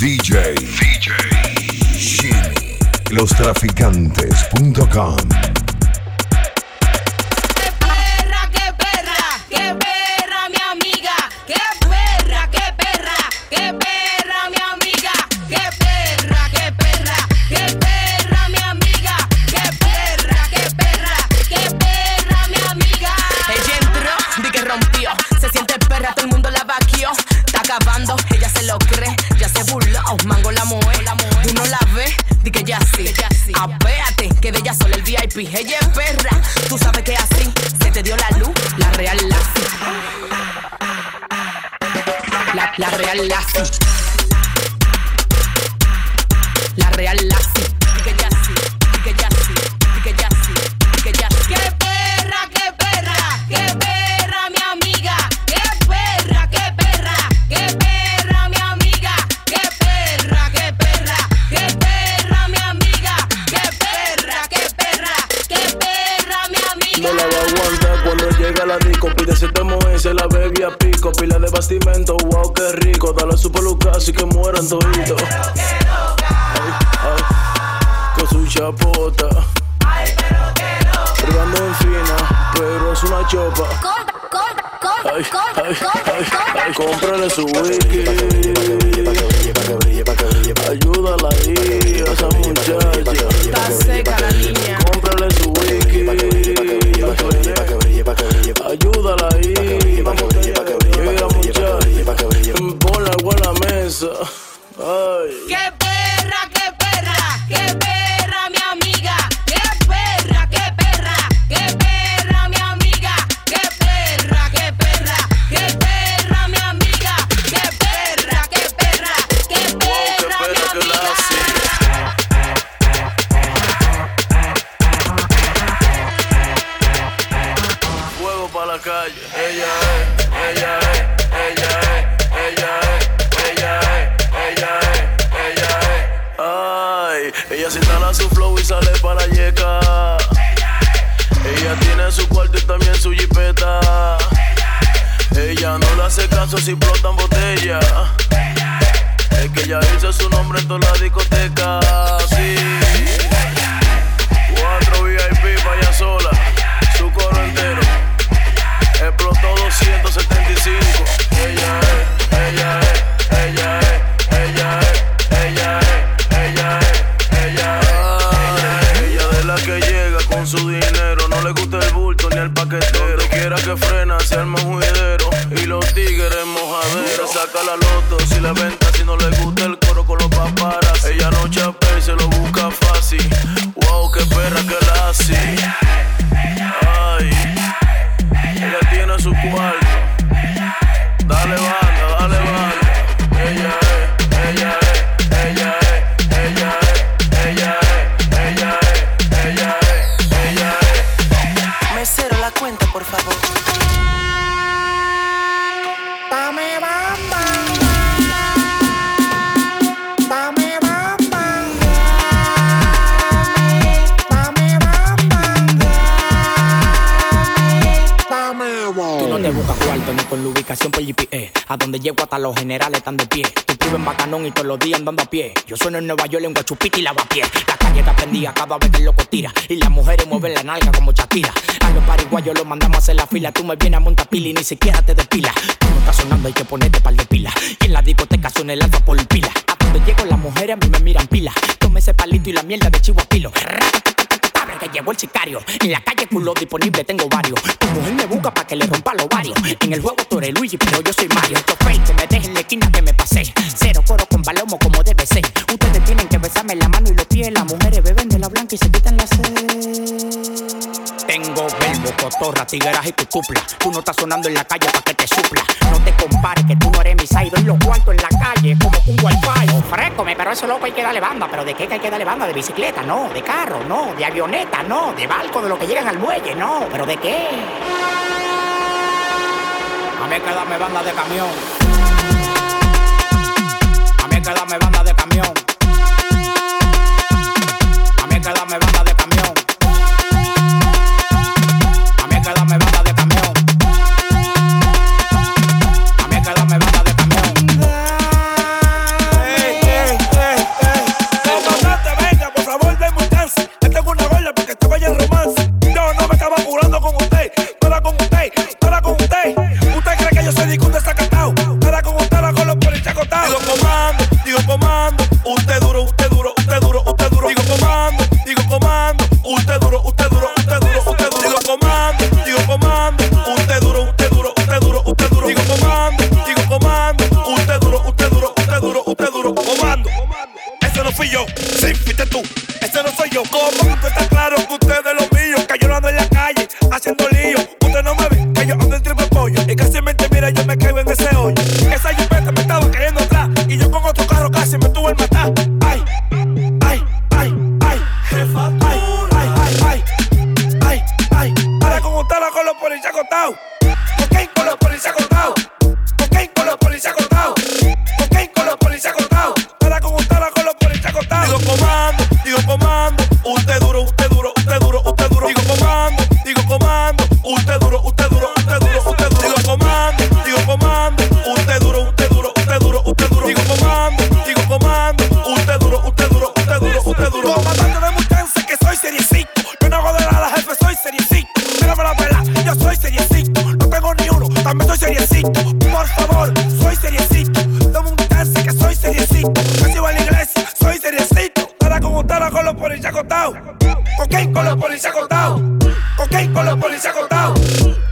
DJ, DJ, Shimmy, lostraficantes.com. solo Peluca así que mueran toditos. Ay, ay, con su chapota. Brigando en fina, pero es una chopa. Ay, ay, ay, ay, cómprale su wiki. Ayúdala ahí, esa muchacha. Está seca la niña. Calle. Ella es, ella es, ella es, ella es, ella es, ella es, ella es. Ay, ella se instala su flow y sale para yeca. Ella tiene su cuarto y también su jipeta. Ella no le hace caso si explotan botellas. Es que ella hizo su nombre en toda la discoteca. Sí. Cuatro VIP para ella sola. Su coro entero. Explotó 275. Ella es, ella es, ella es, ella es, ella es, ella es, ella es. Ella de la que llega con su dinero. No le gusta el bulto ni el paquetero. Quiera que frena, se arma un juidero. Y los tigres mojadera. Saca la loto si la venta. Si no le gusta el coro con los paparas. Ella no chapea y se lo busca fácil. Wow, qué perra que la hace. A donde llego hasta los generales están de pie. Tú vives en Bacanón y todos los días andando a pie. Yo sueno en Nueva York en Guachupita y lavapié. La calle está prendida cada vez que el loco tira. Y las mujeres mueven la nalga como Shakira. A los pariguayos los mandamos a hacer la fila. Tú me vienes a montar pila y ni siquiera te depilas. Tú no estás sonando, hay que ponerte par de pila. Y en la discoteca suena el alfa por pila. A donde llego las mujeres a mí me miran pila. Tome ese palito y la mierda de chivo a pilo. Llegó el sicario. En la calle culo disponible tengo varios. Tu mujer me busca para que le rompa los varios. En el juego tú eres Luigi, pero yo soy Mario. Esto fake, que me dejen en la esquina que me pasé. Cero coro con palomo como debe ser. Ustedes tienen que besarme la mano y los pies. Las mujeres beben de la blanca y se quitan la sed. Tengo verbo, cotorra, tigueras y tutupla. Tú no estás sonando en la calle para que te supla. No te compares que tú no eres mi side. En los cuartos en la calle como un wifi. Ofrécome, pero eso loco hay que darle banda. ¿Pero de qué que hay que darle banda? ¿De bicicleta? No. ¿De carro? No. ¿De avioneta? No. ¿De barco? ¿De lo que llegan al muelle? No. ¿Pero de qué? A mí que darme banda de camión. A mí que darme banda de camión. usted duro, usted duro, usted duro. Digo comando, digo comando, usted duro, usted duro, usted duro, usted duro. Digo comando, digo comando, usted duro, usted duro, usted duro, usted duro. Comando, ese no fui yo, sí, fuiste tú, ese no soy yo. Comando, está claro que usted es lo mío, que yo ando en la calle haciendo lío. Usted no me ve, que yo ando en triple pollo. Y casi me mira, yo me caigo en ese hoyo. Esa jipeta me estaba cayendo atrás y yo con otro carro casi me tuve el Cocaine con los policías acostados. Cocaine con los policías acostados.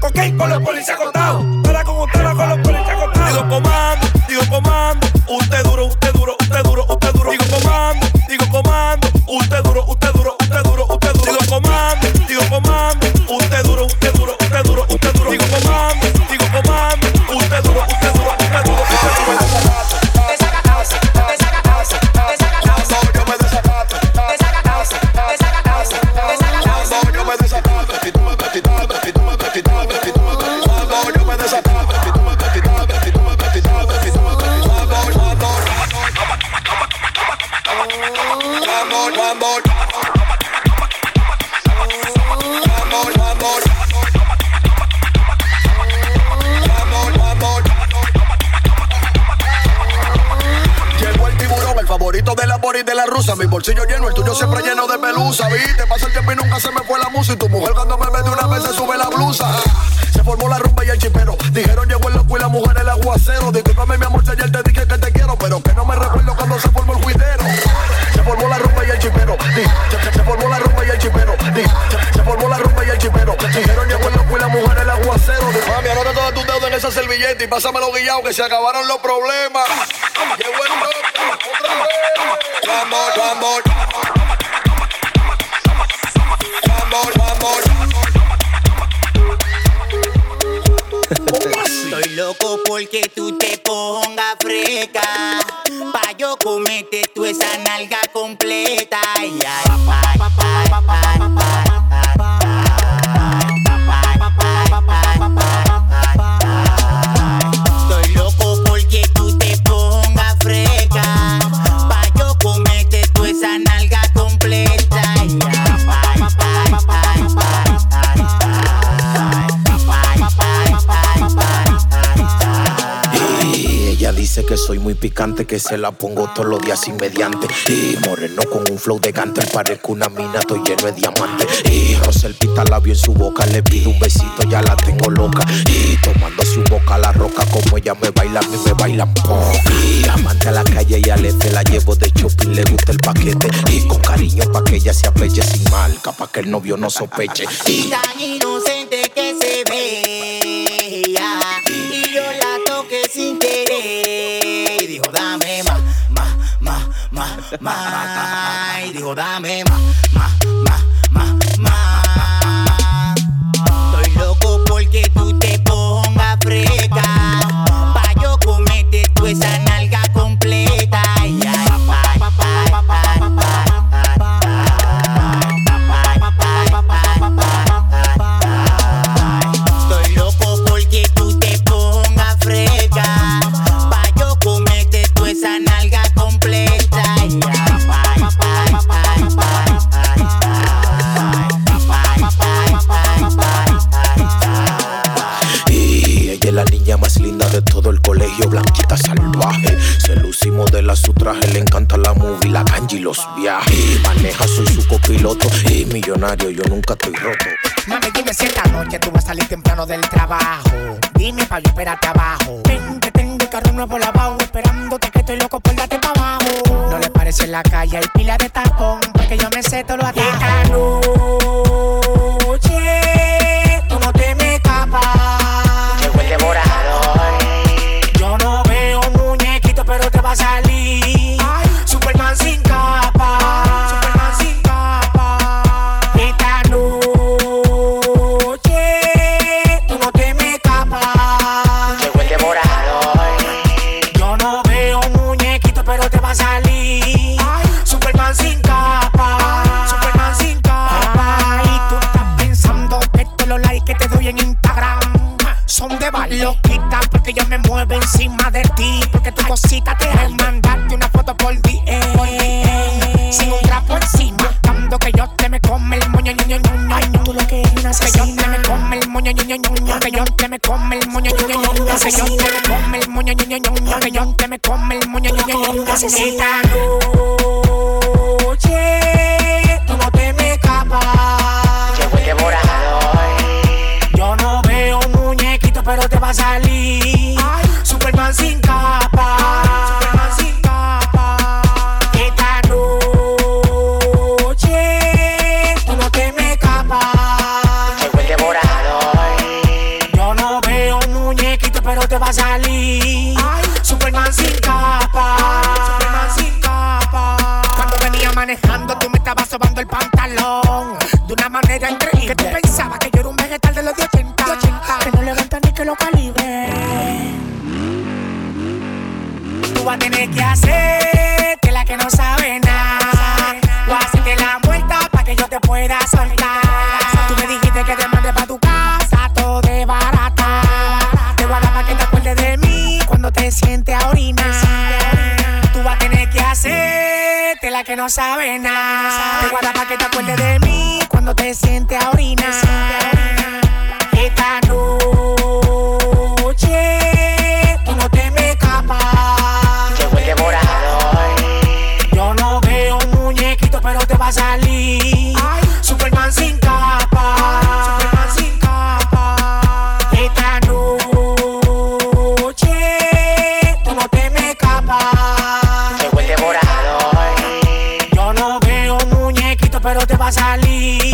Cocaine con los policías acostados. Mi bolsillo lleno, el tuyo siempre lleno de pelusa. Viste, pasa el tiempo y nunca se me fue la musa. Y tu mujer cuando me ve de una vez se sube la blusa. Se formó la rumba y el chipero. Dijeron llegó el loco y la mujer el aguacero. Discúlpame mi amor, si ayer te dije que te quiero, pero que no me recuerdo cuando se formó el juidero. Se formó la rumba y el chipero. Se, se- formó la rumba y el chipero. Se formó en esa servilleta y pásamelo guillado que se acabaron los problemas. Llegó el otra vez. Estoy loco porque tú te pongas freca. Pa' yo comete tú esa nalga completa. Ay, ay, ay, ay, ay, ay. Soy muy picante, que se la pongo todos los días sin mediante. Y moreno con un flow de cante, parezco una mina, estoy lleno de diamante. Y José el pita labio en su boca, le pido un besito, ya la tengo loca. Y tomándose un boca la roca, como ella me baila, a mí me bailan po. Y amante a la calle y al este la llevo de shopping, le gusta el paquete. Y con cariño pa' que ella se apeche sin marca, pa' que el novio no sospeche. Y Mai dijo dame más. Los viajes. Y maneja, soy su copiloto. Y millonario, yo nunca estoy roto. Mami, dime si esta noche tú vas a salir temprano del trabajo. Dime pa' yo esperarte abajo. Ven, que tengo el carro nuevo lavado, esperándote que estoy loco por darte pa' abajo. No le parece en la calle, hay pila de tapón, porque yo me sé todo lo atajos. Cosita te. Mandarte una foto por DM. Sin un trapo encima. Buscando que yo te me come el moño, ño, ño, ño, ño. Ay, tú lo que eres una Que yo te me come el moño, ño, ño, ño, ño. Que yo te me come el moño, ño, ño, ño, ño. Que yo te me come el moño, ño, ño, ño, ño. Que yo te me come el moño, ño, ño, ño, ño. Esta noche tú no te me escapas. Llegó el devorador. Yo no veo muñequito, pero te va a salir. Va a salir. Superman sin capa. Superman sin capa. Cuando venía manejando, tú me estabas sobando el pantalón. De una manera increíble. Que tú pensabas que yo era un vegetal de los de 80. Que no levanta ni que lo calibre. Tú vas a tener que hacerte la que no sabe nada. O hacerte la muerta para que yo te pueda soltar. No sabe nada. Te voy a dar pa' que te acuerdes de mí cuando te sientes a orinar. Va a salir.